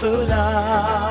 Chiappola,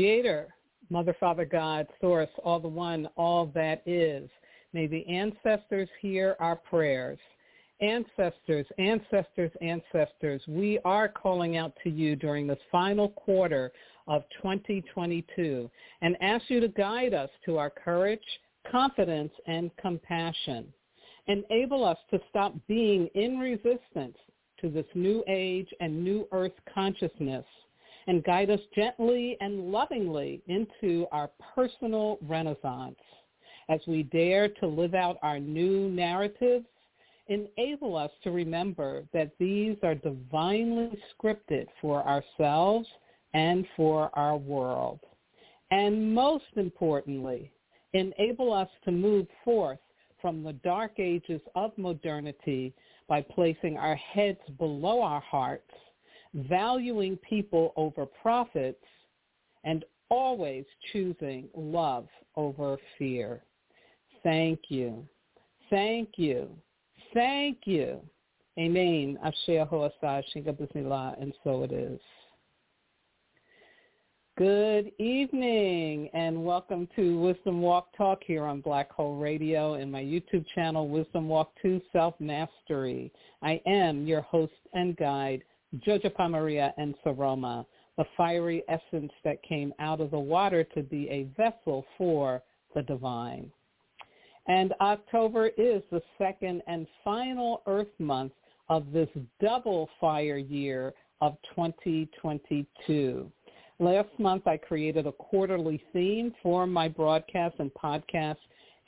Creator, Mother, Father, God, Source, all the one, all that is. May the ancestors hear our prayers. Ancestors, ancestors, ancestors, we are calling out to you during this final quarter of 2022 and ask you to guide us to our courage, confidence, and compassion. Enable us to stop being in resistance to this new age and new earth consciousness and guide us gently and lovingly into our personal renaissance. As we dare to live out our new narratives, enable us to remember that these are divinely scripted for ourselves and for our world. And most importantly, enable us to move forth from the dark ages of modernity by placing our heads below our hearts, valuing people over profits, and always choosing love over fear. Thank you. Thank you. Thank you. Amen. Asher Hoasai Shinga Bismillah, and so it is. Good evening and welcome to Wisdom Walk Talk here on Blog Talk Radio and my YouTube channel, Wisdom Walk 2 Self-Mastery. I am your host and guide, Jojo Maria and Saroma, the fiery essence that came out of the water to be a vessel for the divine. And October is the second and final Earth month of this double fire year of 2022. Last month, I created a quarterly theme for my broadcasts and podcasts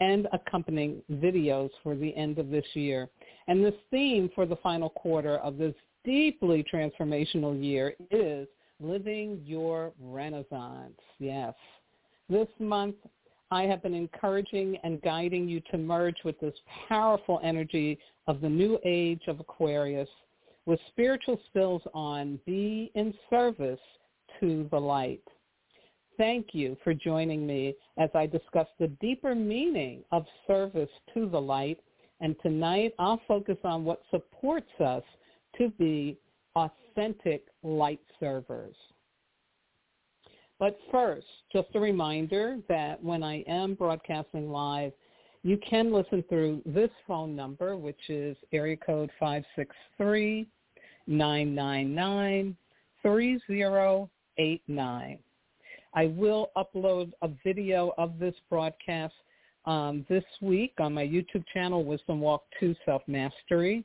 and accompanying videos for the end of this year. And this theme for the final quarter of this deeply transformational year is Living Your Renaissance. Yes. This month, I have been encouraging and guiding you to merge with this powerful energy of the new age of Aquarius with spiritual spills on be in service to the light. Thank you for joining me as I discuss the deeper meaning of service to the light. And tonight I'll focus on what supports us to be authentic light servers. But first, just a reminder that when I am broadcasting live, you can listen through this phone number, which is area code 563 999 89. I will upload a video of this broadcast um, this week on my YouTube channel, Wisdom Walk 2 Self-Mastery.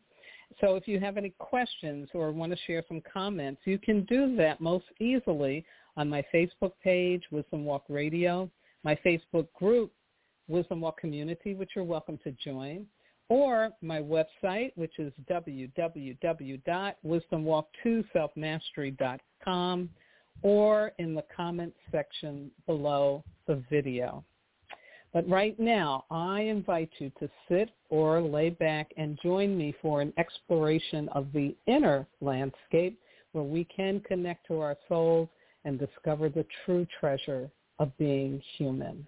So if you have any questions or want to share some comments, you can do that most easily on my Facebook page, Wisdom Walk Radio, my Facebook group, Wisdom Walk Community, which you're welcome to join, or my website, which is www.wisdomwalk2selfmastery.com or in the comments section below the video. But right now, I invite you to sit or lay back and join me for an exploration of the inner landscape where we can connect to our souls and discover the true treasure of being human.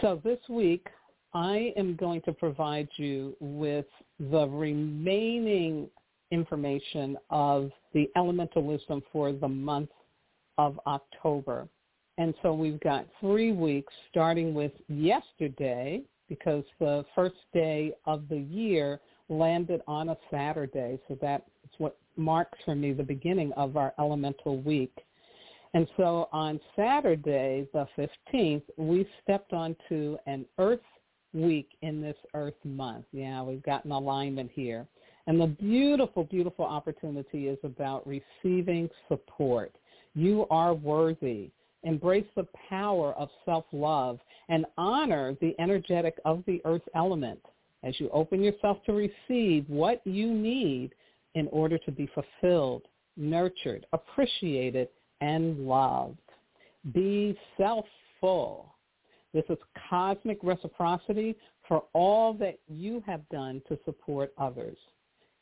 So this week, I am going to provide you with the remaining information of the elemental wisdom for the month of October. And so we've got three weeks starting with yesterday because the first day of the year landed on a Saturday. So that's what marks for me the beginning of our elemental week. And so on Saturday, the 15th, we stepped onto an earth week in this Earth month. Yeah, we've got an alignment here. And the beautiful, beautiful opportunity is about receiving support. You are worthy. Embrace the power of self-love and honor the energetic of the earth element as you open yourself to receive what you need in order to be fulfilled, nurtured, appreciated, and loved. Be self-full this is cosmic reciprocity for all that you have done to support others.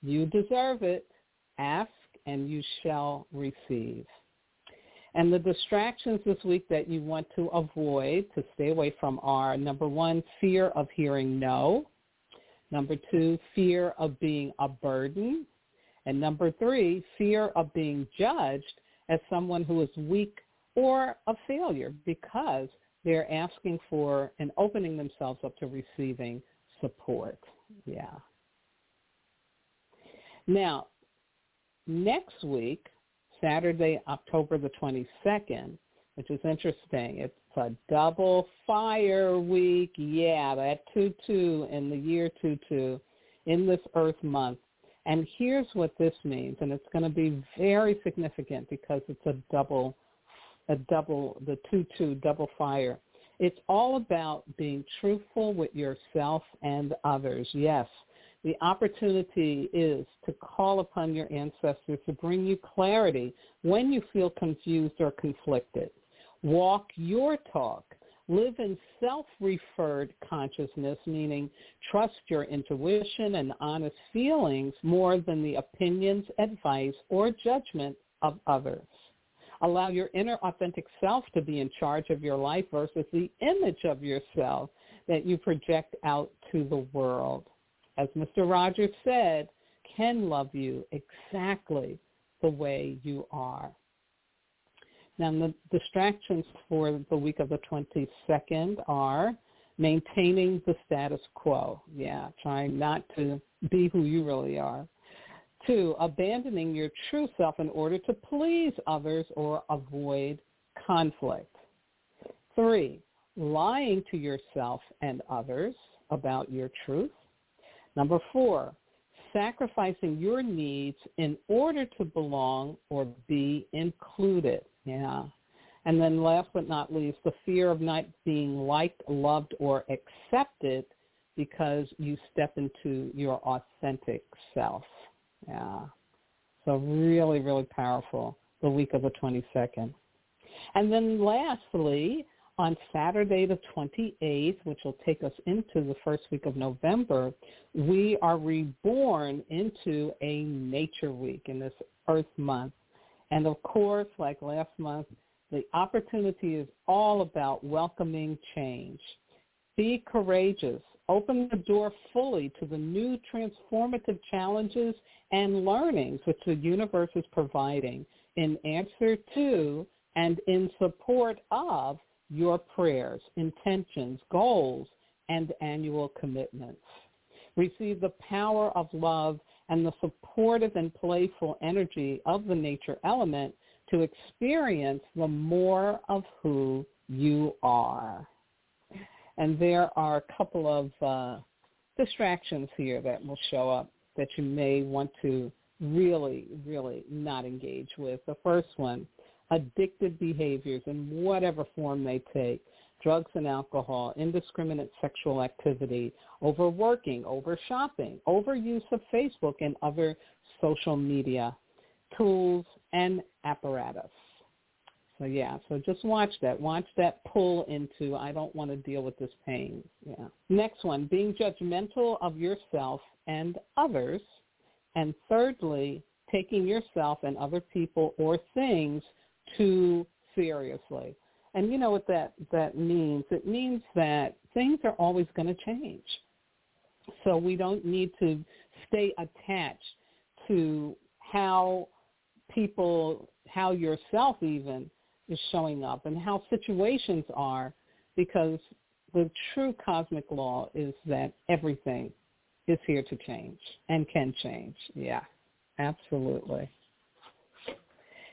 You deserve it. Ask and you shall receive. And the distractions this week that you want to avoid, to stay away from are number one, fear of hearing no. Number two, fear of being a burden. And number three, fear of being judged as someone who is weak or a failure because they're asking for and opening themselves up to receiving support. Yeah. Now, next week, Saturday, October the 22nd, which is interesting. It's a double fire week. Yeah, that 2-2 in the year 2-2 in this Earth month. And here's what this means, and it's going to be very significant because it's a double a double, the 2-2 double fire. It's all about being truthful with yourself and others. Yes, the opportunity is to call upon your ancestors to bring you clarity when you feel confused or conflicted. Walk your talk. Live in self-referred consciousness, meaning trust your intuition and honest feelings more than the opinions, advice, or judgment of others. Allow your inner authentic self to be in charge of your life versus the image of yourself that you project out to the world. As Mr. Rogers said, can love you exactly the way you are. Now, the distractions for the week of the 22nd are maintaining the status quo. Yeah, trying not to be who you really are. Two, abandoning your true self in order to please others or avoid conflict. Three, lying to yourself and others about your truth. Number four, sacrificing your needs in order to belong or be included. Yeah. And then last but not least, the fear of not being liked, loved, or accepted because you step into your authentic self. Yeah. So really, really powerful the week of the 22nd. And then lastly, on Saturday the 28th, which will take us into the first week of November, we are reborn into a nature week in this Earth Month. And of course, like last month, the opportunity is all about welcoming change. Be courageous. Open the door fully to the new transformative challenges and learnings which the universe is providing in answer to and in support of your prayers, intentions, goals, and annual commitments. Receive the power of love and the supportive and playful energy of the nature element to experience the more of who you are. And there are a couple of uh, distractions here that will show up that you may want to really, really not engage with. The first one, addictive behaviors in whatever form they take, drugs and alcohol, indiscriminate sexual activity, overworking, over shopping, overuse of Facebook and other social media tools and apparatus. So yeah, so just watch that. Watch that pull into I don't want to deal with this pain. Yeah. Next one, being judgmental of yourself and others. And thirdly, taking yourself and other people or things too seriously. And you know what that, that means? It means that things are always going to change. So we don't need to stay attached to how people, how yourself even is showing up and how situations are because the true cosmic law is that everything is here to change and can change. Yeah, absolutely.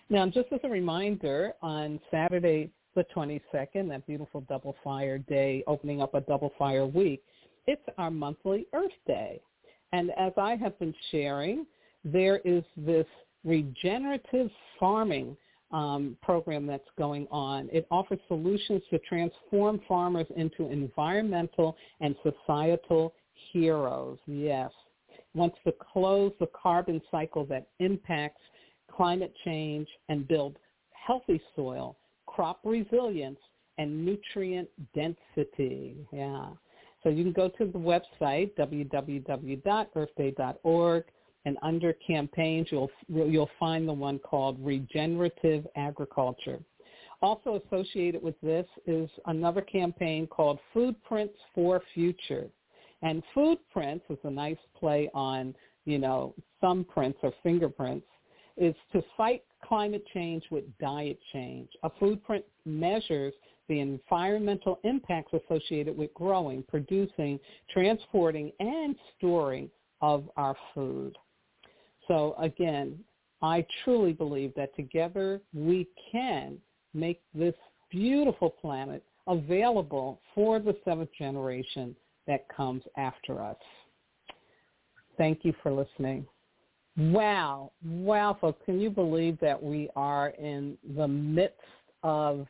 Now, just as a reminder, on Saturday the 22nd, that beautiful double fire day, opening up a double fire week, it's our monthly Earth Day. And as I have been sharing, there is this regenerative farming um, program that's going on. It offers solutions to transform farmers into environmental and societal heroes. Yes. Wants to close the carbon cycle that impacts climate change and build healthy soil, crop resilience, and nutrient density. Yeah. So you can go to the website, www.earthday.org, and under campaigns, you'll, you'll find the one called Regenerative Agriculture. Also associated with this is another campaign called Foodprints for Future. And foodprints is a nice play on, you know, thumbprints or fingerprints is to fight climate change with diet change. A foodprint measures the environmental impacts associated with growing, producing, transporting, and storing of our food. So again, I truly believe that together we can make this beautiful planet available for the seventh generation that comes after us. Thank you for listening. Wow. Wow, folks. Can you believe that we are in the midst of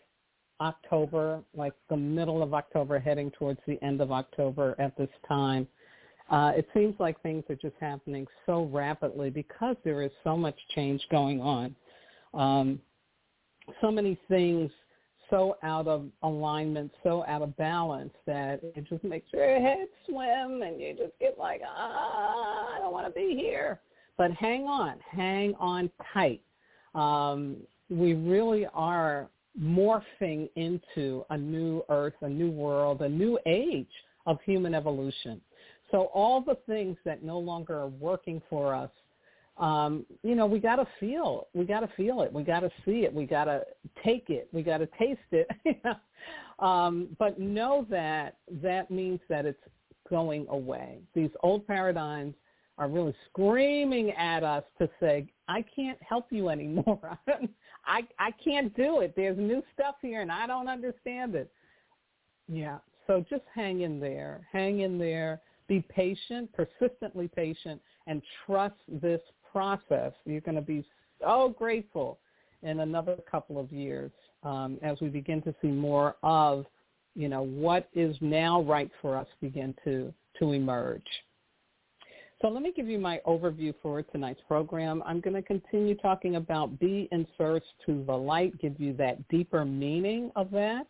October, like the middle of October, heading towards the end of October at this time? Uh, it seems like things are just happening so rapidly because there is so much change going on. Um, so many things so out of alignment, so out of balance that it just makes your head swim and you just get like, ah, I don't want to be here. But hang on, hang on tight. Um, we really are morphing into a new earth, a new world, a new age of human evolution. So all the things that no longer are working for us, um, you know, we got to feel, we got to feel it, we got to see it, we got to take it, we got to taste it. um, but know that that means that it's going away. These old paradigms are really screaming at us to say, I can't help you anymore. I I can't do it. There's new stuff here and I don't understand it. Yeah. So just hang in there. Hang in there. Be patient, persistently patient, and trust this process. You're going to be so grateful in another couple of years um, as we begin to see more of, you know, what is now right for us begin to to emerge. So let me give you my overview for tonight's program. I'm going to continue talking about be in search to the light, give you that deeper meaning of that.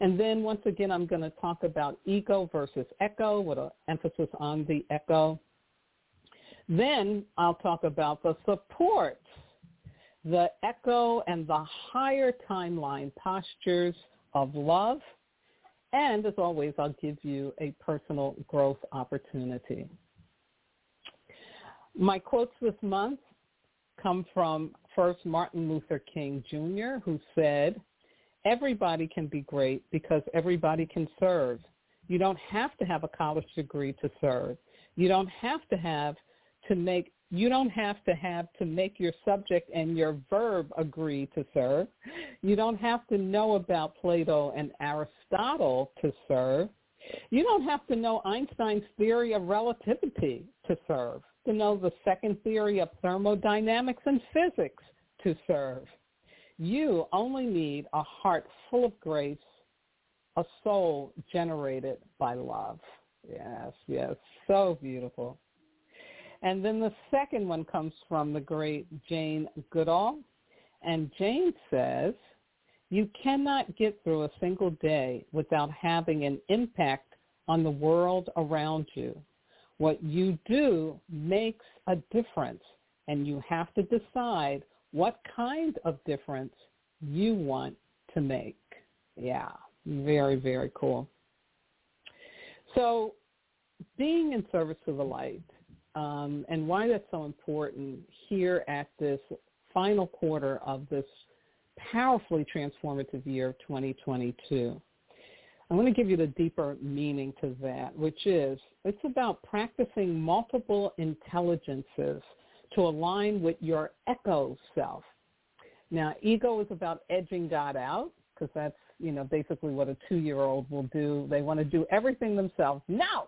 And then once again, I'm going to talk about ego versus echo with an emphasis on the echo. Then I'll talk about the support, the echo and the higher timeline postures of love. And as always, I'll give you a personal growth opportunity. My quotes this month come from first Martin Luther King Jr., who said, everybody can be great because everybody can serve. You don't have to have a college degree to serve. You don't have to have to make you don't have to have to make your subject and your verb agree to serve. You don't have to know about Plato and Aristotle to serve. You don't have to know Einstein's theory of relativity to serve to know the second theory of thermodynamics and physics to serve. You only need a heart full of grace, a soul generated by love. Yes, yes, so beautiful. And then the second one comes from the great Jane Goodall. And Jane says, you cannot get through a single day without having an impact on the world around you. What you do makes a difference, and you have to decide what kind of difference you want to make. Yeah, very, very cool. So being in service to the light um, and why that's so important here at this final quarter of this powerfully transformative year of 2022. I want to give you the deeper meaning to that, which is it's about practicing multiple intelligences to align with your echo self. Now, ego is about edging God out because that's, you know, basically what a two-year-old will do. They want to do everything themselves. No,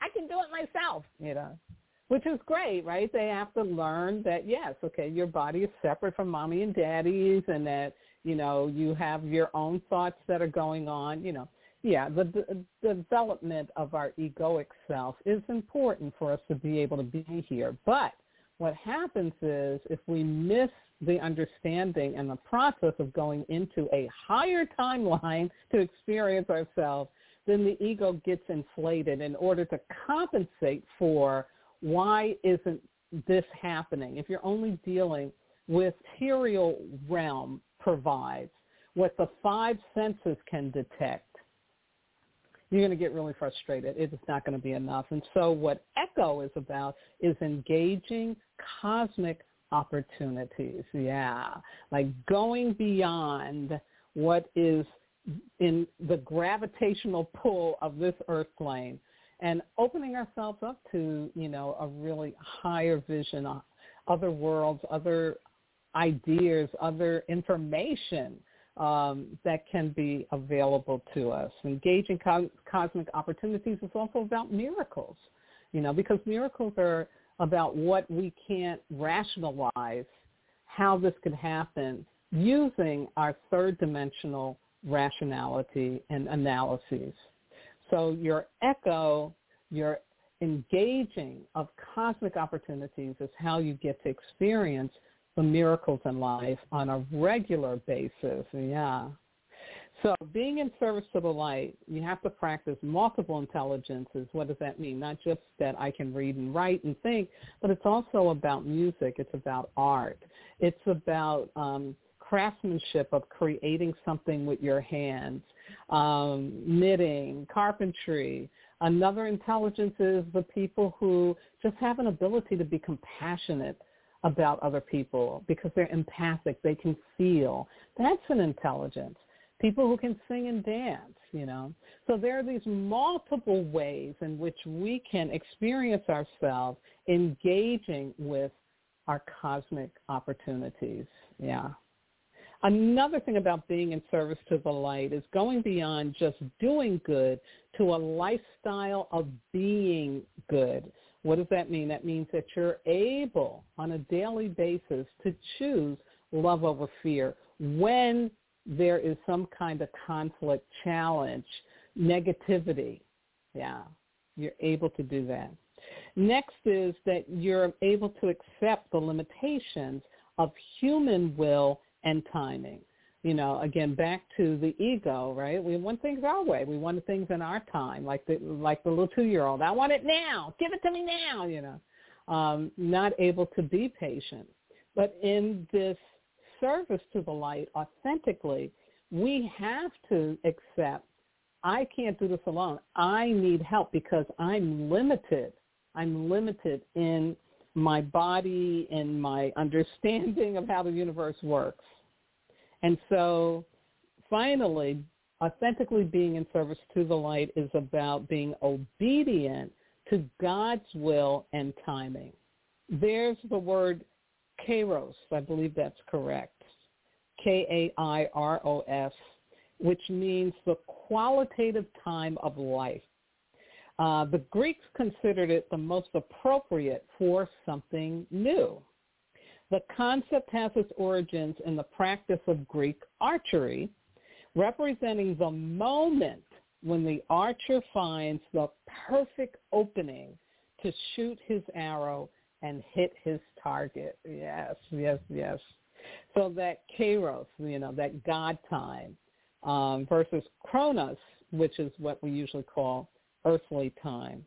I can do it myself, you know, which is great, right? They have to learn that, yes, okay, your body is separate from mommy and daddy's and that, you know, you have your own thoughts that are going on, you know yeah, the, the development of our egoic self is important for us to be able to be here. But what happens is if we miss the understanding and the process of going into a higher timeline to experience ourselves, then the ego gets inflated in order to compensate for why isn't this happening. If you're only dealing with material realm provides, what the five senses can detect, you're going to get really frustrated. It's not going to be enough. And so what ECHO is about is engaging cosmic opportunities. Yeah, like going beyond what is in the gravitational pull of this earth plane and opening ourselves up to, you know, a really higher vision, other worlds, other ideas, other information um, that can be available to us. Engaging co- cosmic opportunities is also about miracles, you know, because miracles are about what we can't rationalize, how this could happen using our third dimensional rationality and analyses. So your echo, your engaging of cosmic opportunities is how you get to experience the miracles in life on a regular basis. Yeah. So being in service to the light, you have to practice multiple intelligences. What does that mean? Not just that I can read and write and think, but it's also about music. It's about art. It's about um, craftsmanship of creating something with your hands, um, knitting, carpentry. Another intelligence is the people who just have an ability to be compassionate about other people because they're empathic. They can feel. That's an intelligence. People who can sing and dance, you know. So there are these multiple ways in which we can experience ourselves engaging with our cosmic opportunities. Yeah. Another thing about being in service to the light is going beyond just doing good to a lifestyle of being good. What does that mean? That means that you're able on a daily basis to choose love over fear when there is some kind of conflict, challenge, negativity. Yeah, you're able to do that. Next is that you're able to accept the limitations of human will and timing. You know, again, back to the ego, right? We want things our way. We want things in our time, like the like the little two-year-old. I want it now. Give it to me now. You know, um, not able to be patient. But in this service to the light authentically, we have to accept I can't do this alone. I need help because I'm limited. I'm limited in my body and my understanding of how the universe works. And so finally, authentically being in service to the light is about being obedient to God's will and timing. There's the word kairos. I believe that's correct. K-A-I-R-O-S, which means the qualitative time of life. Uh, the Greeks considered it the most appropriate for something new. The concept has its origins in the practice of Greek archery, representing the moment when the archer finds the perfect opening to shoot his arrow and hit his target. Yes, yes, yes. So that kairos, you know, that God time, um, versus chronos, which is what we usually call earthly time.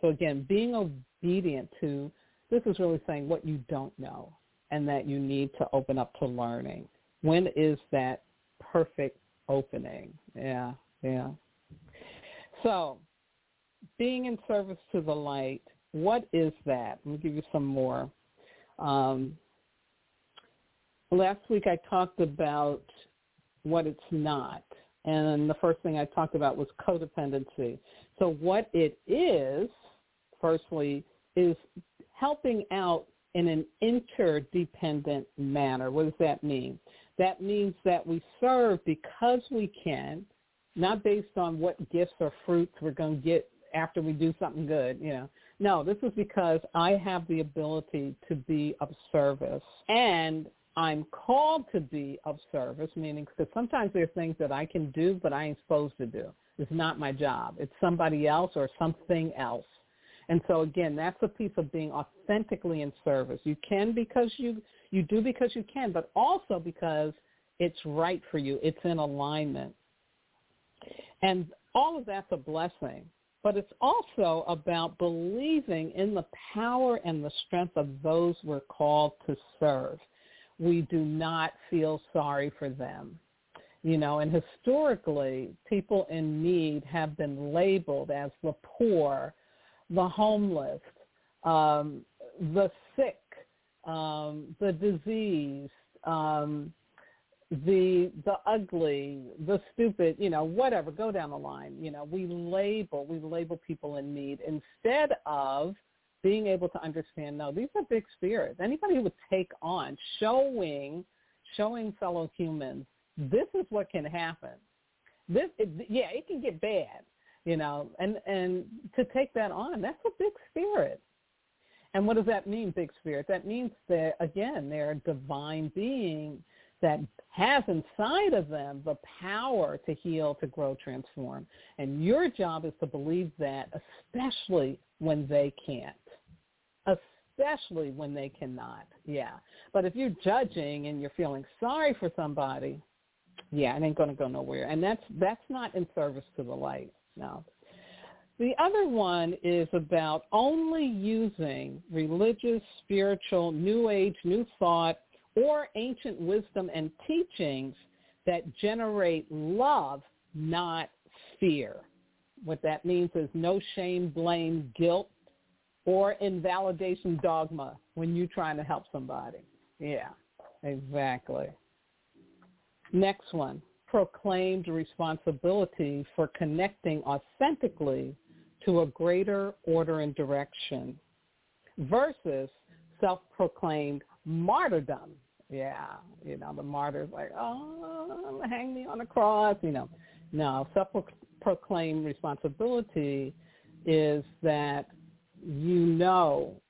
So again, being obedient to this is really saying what you don't know and that you need to open up to learning. When is that perfect opening? Yeah, yeah. So being in service to the light, what is that? Let me give you some more. Um, last week I talked about what it's not. And the first thing I talked about was codependency. So what it is, firstly, is helping out in an interdependent manner. What does that mean? That means that we serve because we can, not based on what gifts or fruits we're going to get after we do something good, you know. No, this is because I have the ability to be of service and I'm called to be of service, meaning because sometimes there are things that I can do but I ain't supposed to do. It's not my job. It's somebody else or something else. And so again, that's a piece of being authentically in service. You can because you you do because you can, but also because it's right for you. It's in alignment. And all of that's a blessing. But it's also about believing in the power and the strength of those we're called to serve. We do not feel sorry for them. You know, and historically, people in need have been labeled as the poor, the homeless, um, the sick, um, the diseased, um, the the ugly, the stupid, you know, whatever. Go down the line. You know, we label we label people in need instead of being able to understand. No, these are big spirits. Anybody who would take on showing showing fellow humans this is what can happen. This, it, yeah, it can get bad you know, and and to take that on, that's a big spirit. And what does that mean, big spirit? That means that again, they're a divine being that has inside of them the power to heal, to grow, transform. And your job is to believe that, especially when they can't, especially when they cannot. Yeah. But if you're judging and you're feeling sorry for somebody, Yeah, it ain't going to go nowhere. And that's that's not in service to the light. No. The other one is about only using religious, spiritual, new age, new thought, or ancient wisdom and teachings that generate love, not fear. What that means is no shame, blame, guilt, or invalidation dogma when you're trying to help somebody. Yeah, exactly. Next one, proclaimed responsibility for connecting authentically to a greater order and direction versus self-proclaimed martyrdom. Yeah, you know, the martyr's like, oh, hang me on the cross, you know. No, self-proclaimed responsibility is that you know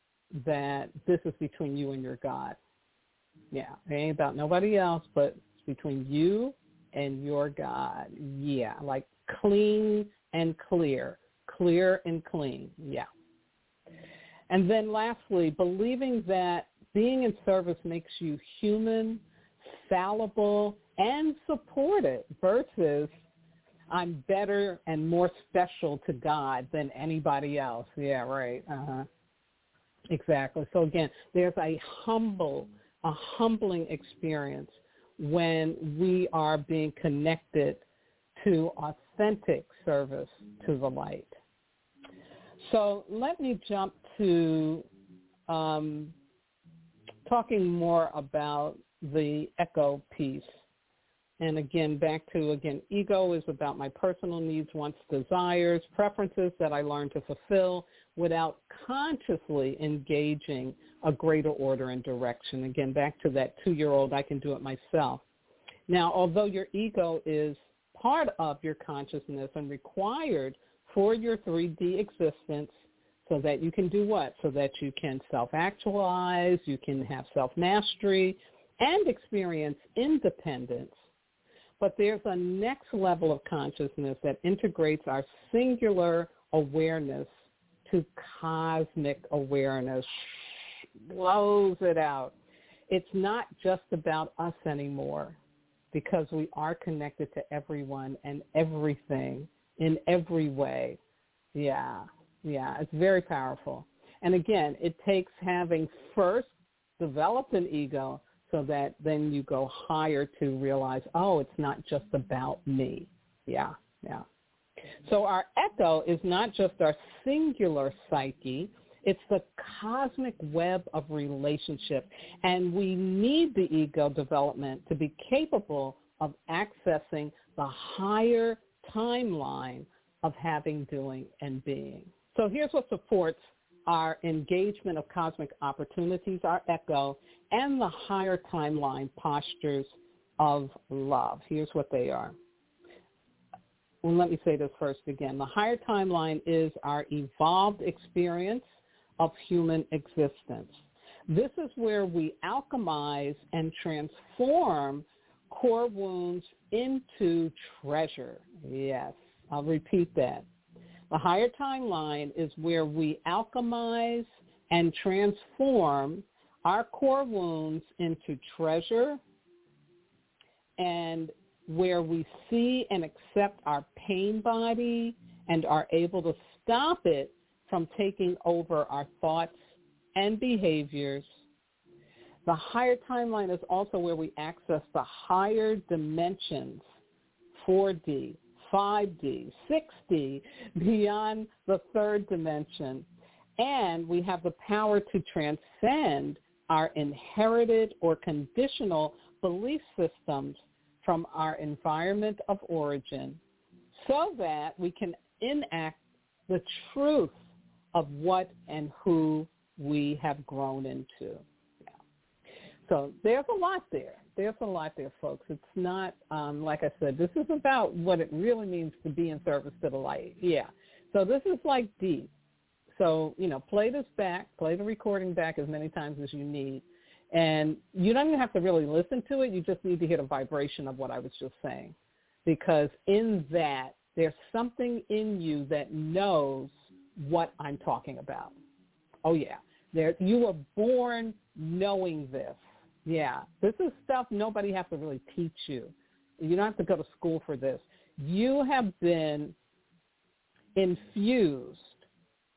that this is between you and your God. Yeah, it ain't about nobody else, but it's between you and your God. Yeah, like clean and clear, clear and clean. Yeah. And then lastly, believing that being in service makes you human, fallible, and supported versus I'm better and more special to God than anybody else. Yeah, right. Uh-huh. Exactly. So again, there's a humble, a humbling experience when we are being connected to authentic service to the light. So let me jump to um, talking more about the echo piece and again, back to, again, ego is about my personal needs, wants, desires, preferences that I learn to fulfill without consciously engaging a greater order and direction. Again, back to that two-year-old, I can do it myself. Now, although your ego is part of your consciousness and required for your 3D existence so that you can do what? So that you can self-actualize, you can have self-mastery, and experience independence but there's a next level of consciousness that integrates our singular awareness to cosmic awareness, blows it out. It's not just about us anymore because we are connected to everyone and everything in every way. Yeah, yeah, it's very powerful. And again, it takes having first developed an ego so that then you go higher to realize, oh, it's not just about me. Yeah, yeah. So our echo is not just our singular psyche, it's the cosmic web of relationship. And we need the ego development to be capable of accessing the higher timeline of having, doing, and being. So here's what supports our engagement of cosmic opportunities, our echo, and the higher timeline postures of love. Here's what they are. Well, let me say this first again. The higher timeline is our evolved experience of human existence. This is where we alchemize and transform core wounds into treasure. Yes, I'll repeat that. The higher timeline is where we alchemize and transform our core wounds into treasure and where we see and accept our pain body and are able to stop it from taking over our thoughts and behaviors. The higher timeline is also where we access the higher dimensions, 4D, 5D, 6D, beyond the third dimension. And we have the power to transcend our inherited or conditional belief systems from our environment of origin so that we can enact the truth of what and who we have grown into. Yeah. So there's a lot there there's a lot there, folks. It's not, um, like I said, this is about what it really means to be in service to the light. Yeah. So this is like deep. So, you know, play this back, play the recording back as many times as you need. And you don't even have to really listen to it. You just need to hear the vibration of what I was just saying. Because in that, there's something in you that knows what I'm talking about. Oh, yeah. There, you were born knowing this. Yeah, this is stuff nobody has to really teach you. You don't have to go to school for this. You have been infused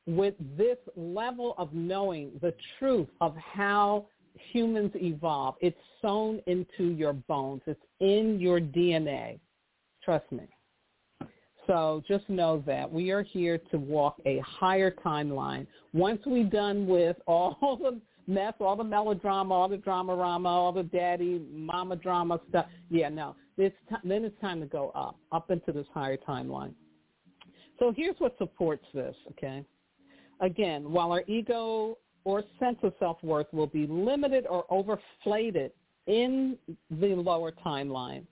with this level of knowing the truth of how humans evolve. It's sewn into your bones. It's in your DNA. Trust me. So just know that we are here to walk a higher timeline. Once we're done with all the mess, all the melodrama, all the drama rama, all the daddy mama drama stuff, yeah, no. It's t- then it's time to go up, up into this higher timeline. So here's what supports this, okay? Again, while our ego or sense of self-worth will be limited or overflated in the lower timeline,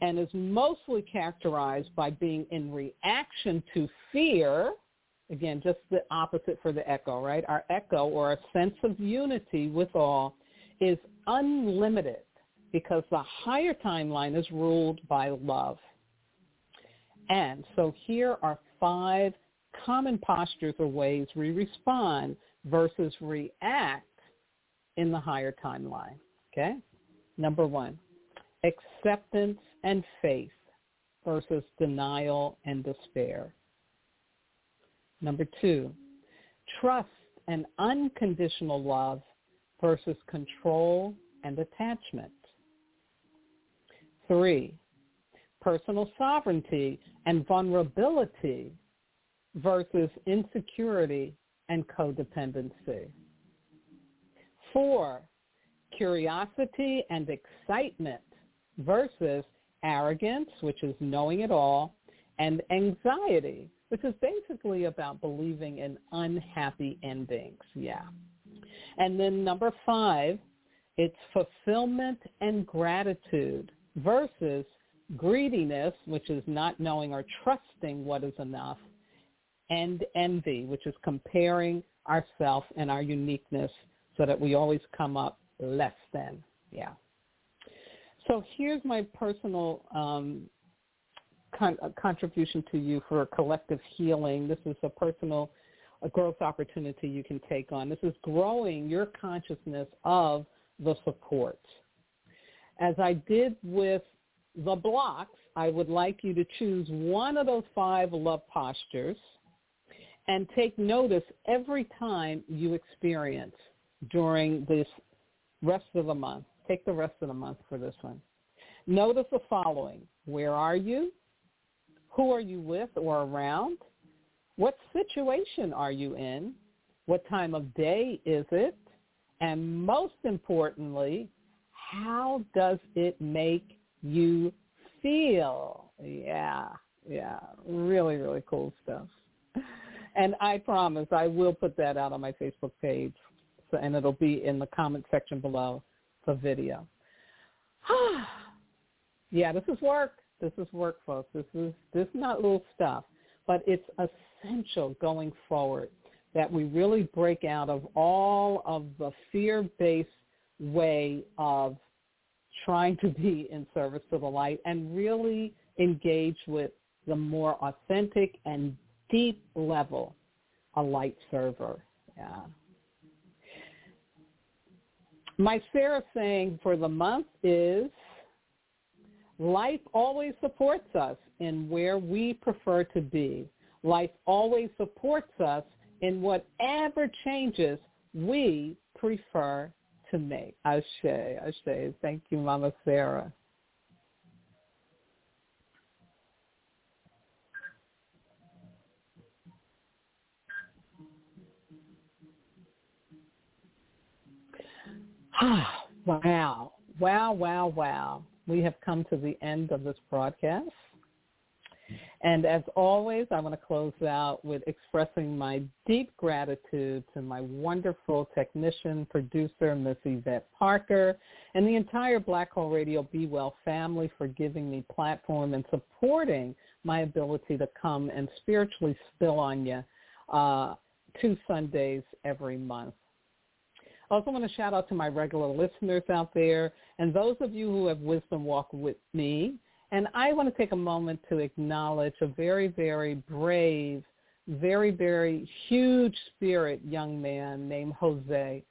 and is mostly characterized by being in reaction to fear. Again, just the opposite for the echo, right? Our echo or a sense of unity with all is unlimited because the higher timeline is ruled by love. And so here are five common postures or ways we respond versus react in the higher timeline. Okay? Number one, acceptance and faith versus denial and despair. Number two, trust and unconditional love versus control and attachment. Three, personal sovereignty and vulnerability versus insecurity and codependency. Four, curiosity and excitement versus arrogance, which is knowing it all, and anxiety, which is basically about believing in unhappy endings. Yeah. And then number five, it's fulfillment and gratitude versus greediness, which is not knowing or trusting what is enough, and envy, which is comparing ourselves and our uniqueness so that we always come up less than. Yeah. So here's my personal um, con- uh, contribution to you for collective healing. This is a personal a growth opportunity you can take on. This is growing your consciousness of the support. As I did with the blocks, I would like you to choose one of those five love postures and take notice every time you experience during this rest of the month. Take the rest of the month for this one. Notice the following. Where are you? Who are you with or around? What situation are you in? What time of day is it? And most importantly, how does it make you feel? Yeah, yeah, really, really cool stuff. And I promise I will put that out on my Facebook page, so, and it'll be in the comment section below for video. yeah, this is work. This is work, folks. This is this is not little stuff, but it's essential going forward that we really break out of all of the fear-based way of trying to be in service to the light and really engage with the more authentic and deep level a light server. Yeah. My Sarah saying for the month is life always supports us in where we prefer to be. Life always supports us in whatever changes we prefer to make. Ashe, Ashe. Thank you, Mama Sarah. wow. Wow, wow, wow. We have come to the end of this broadcast. And as always, I want to close out with expressing my deep gratitude to my wonderful technician, producer, Miss Yvette Parker, and the entire Blog Talk Radio Be Well family for giving me platform and supporting my ability to come and spiritually spill on you uh, two Sundays every month. I also want to shout out to my regular listeners out there and those of you who have wisdom walk with me. And I want to take a moment to acknowledge a very, very brave, very, very huge spirit young man named Jose,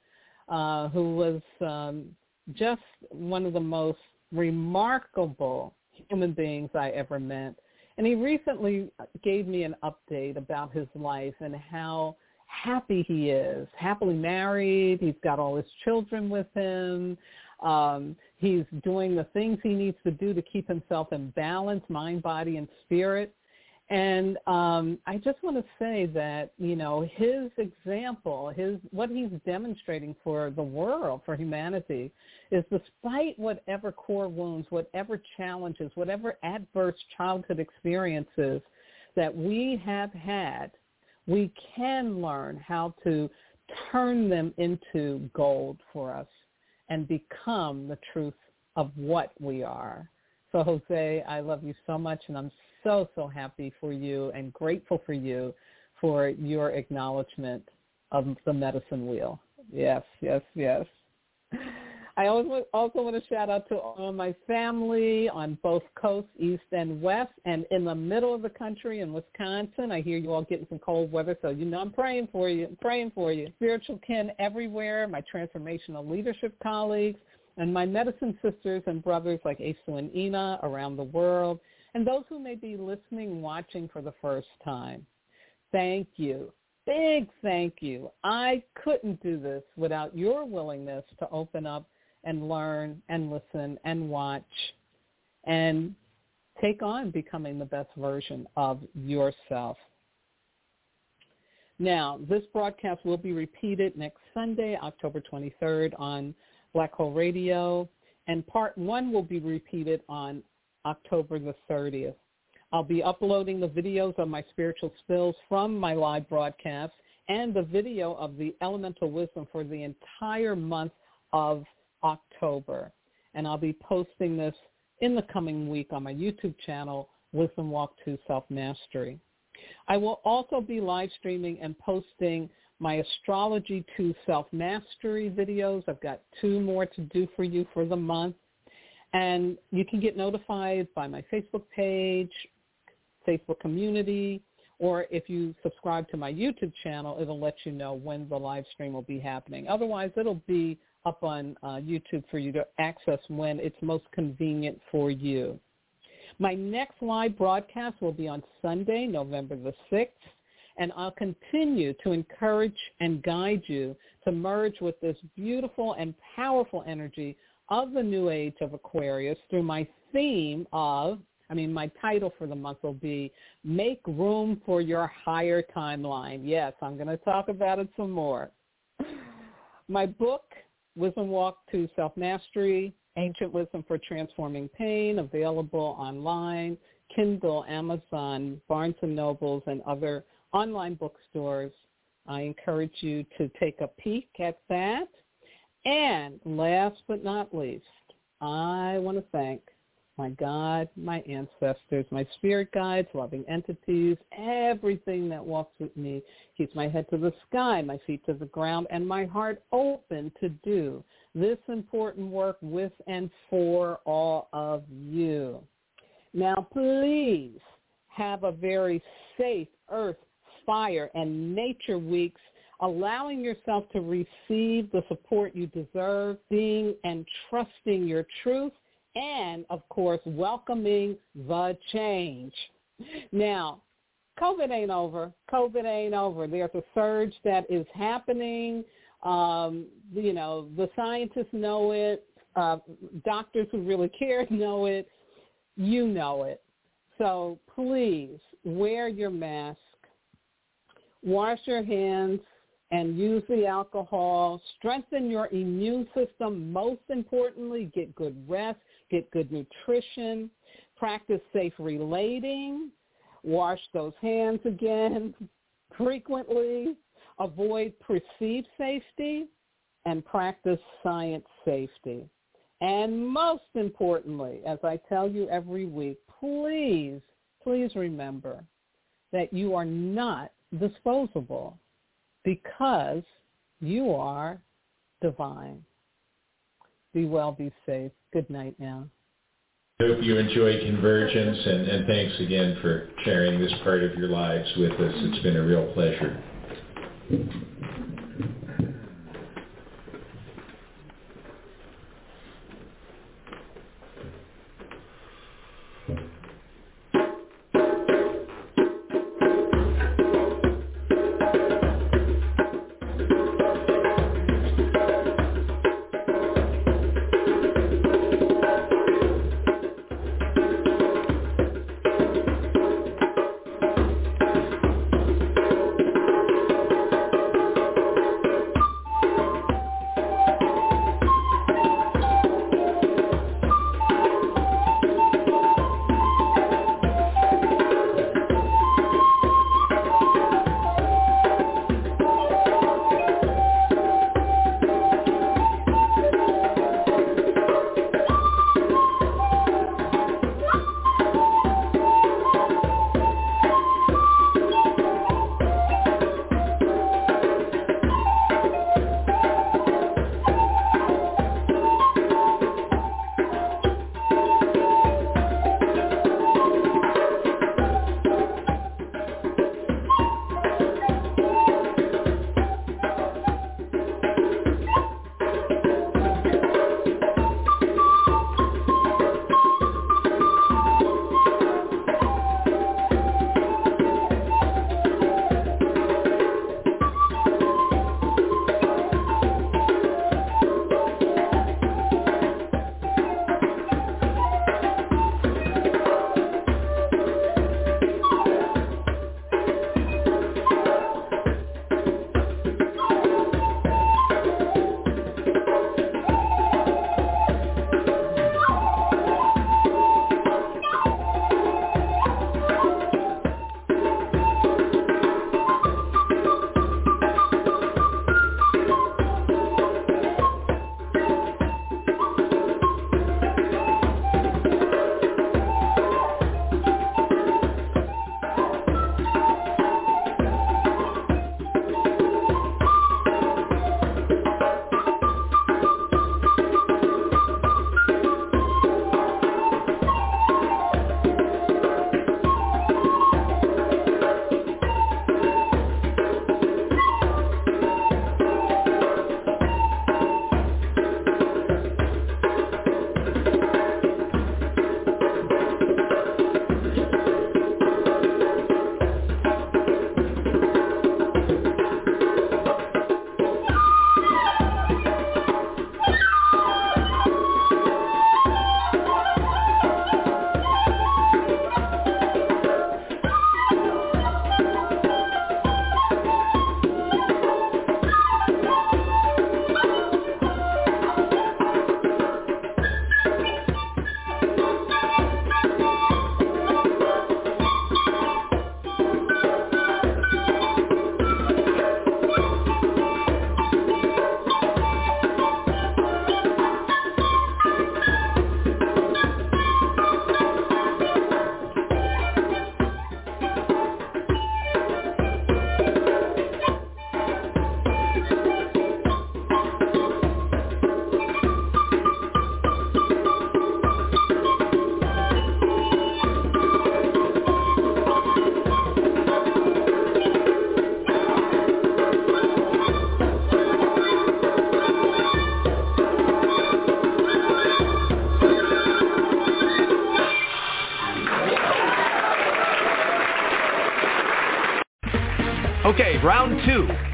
uh, who was um, just one of the most remarkable human beings I ever met. And he recently gave me an update about his life and how happy he is, happily married. He's got all his children with him. Um, he's doing the things he needs to do to keep himself in balance, mind, body, and spirit. And um, I just want to say that you know his example, his what he's demonstrating for the world, for humanity, is despite whatever core wounds, whatever challenges, whatever adverse childhood experiences that we have had, we can learn how to turn them into gold for us and become the truth of what we are. So Jose, I love you so much and I'm so, so happy for you and grateful for you for your acknowledgement of the medicine wheel. Yes, yes, yes. I also want to shout out to all my family on both coasts, east and west, and in the middle of the country in Wisconsin. I hear you all getting some cold weather, so you know I'm praying for you. I'm praying for you. Spiritual kin everywhere, my transformational leadership colleagues, and my medicine sisters and brothers like Asu and Ina around the world, and those who may be listening, watching for the first time. Thank you. Big thank you. I couldn't do this without your willingness to open up and learn and listen and watch and take on becoming the best version of yourself. Now, this broadcast will be repeated next Sunday, October 23rd on Blog Talk Radio, and part one will be repeated on October the 30th. I'll be uploading the videos of my spiritual spills from my live broadcast and the video of the elemental wisdom for the entire month of October. And I'll be posting this in the coming week on my YouTube channel, Wisdom Walk to Self-Mastery. I will also be live streaming and posting my Astrology to Self-Mastery videos. I've got two more to do for you for the month. And you can get notified by my Facebook page, Facebook community, or if you subscribe to my YouTube channel, it'll let you know when the live stream will be happening. Otherwise, it'll be up on uh, YouTube for you to access when it's most convenient for you. My next live broadcast will be on Sunday, November the 6th, and I'll continue to encourage and guide you to merge with this beautiful and powerful energy of the new age of Aquarius through my theme of, I mean, my title for the month will be Make Room for Your Higher Timeline. Yes, I'm going to talk about it some more. My book, Wisdom Walk to Self-Mastery, Ancient Wisdom for Transforming Pain, available online, Kindle, Amazon, Barnes & Nobles, and other online bookstores. I encourage you to take a peek at that. And last but not least, I want to thank my God, my ancestors, my spirit guides, loving entities, everything that walks with me, keeps my head to the sky, my feet to the ground, and my heart open to do this important work with and for all of you. Now, please have a very safe earth, fire, and nature weeks allowing yourself to receive the support you deserve, being and trusting your truth, and of course, welcoming the change. Now, COVID ain't over. COVID ain't over. There's a surge that is happening. Um, you know, the scientists know it. Uh, doctors who really care know it. You know it. So please wear your mask. Wash your hands and use the alcohol. Strengthen your immune system. Most importantly, get good rest, get good nutrition, practice safe relating, wash those hands again frequently, avoid perceived safety, and practice science safety. And most importantly, as I tell you every week, please, please remember that you are not disposable because you are divine. Be well, be safe. Good night now. Hope you enjoy Convergence, and, and thanks again for sharing this part of your lives with us. It's been a real pleasure.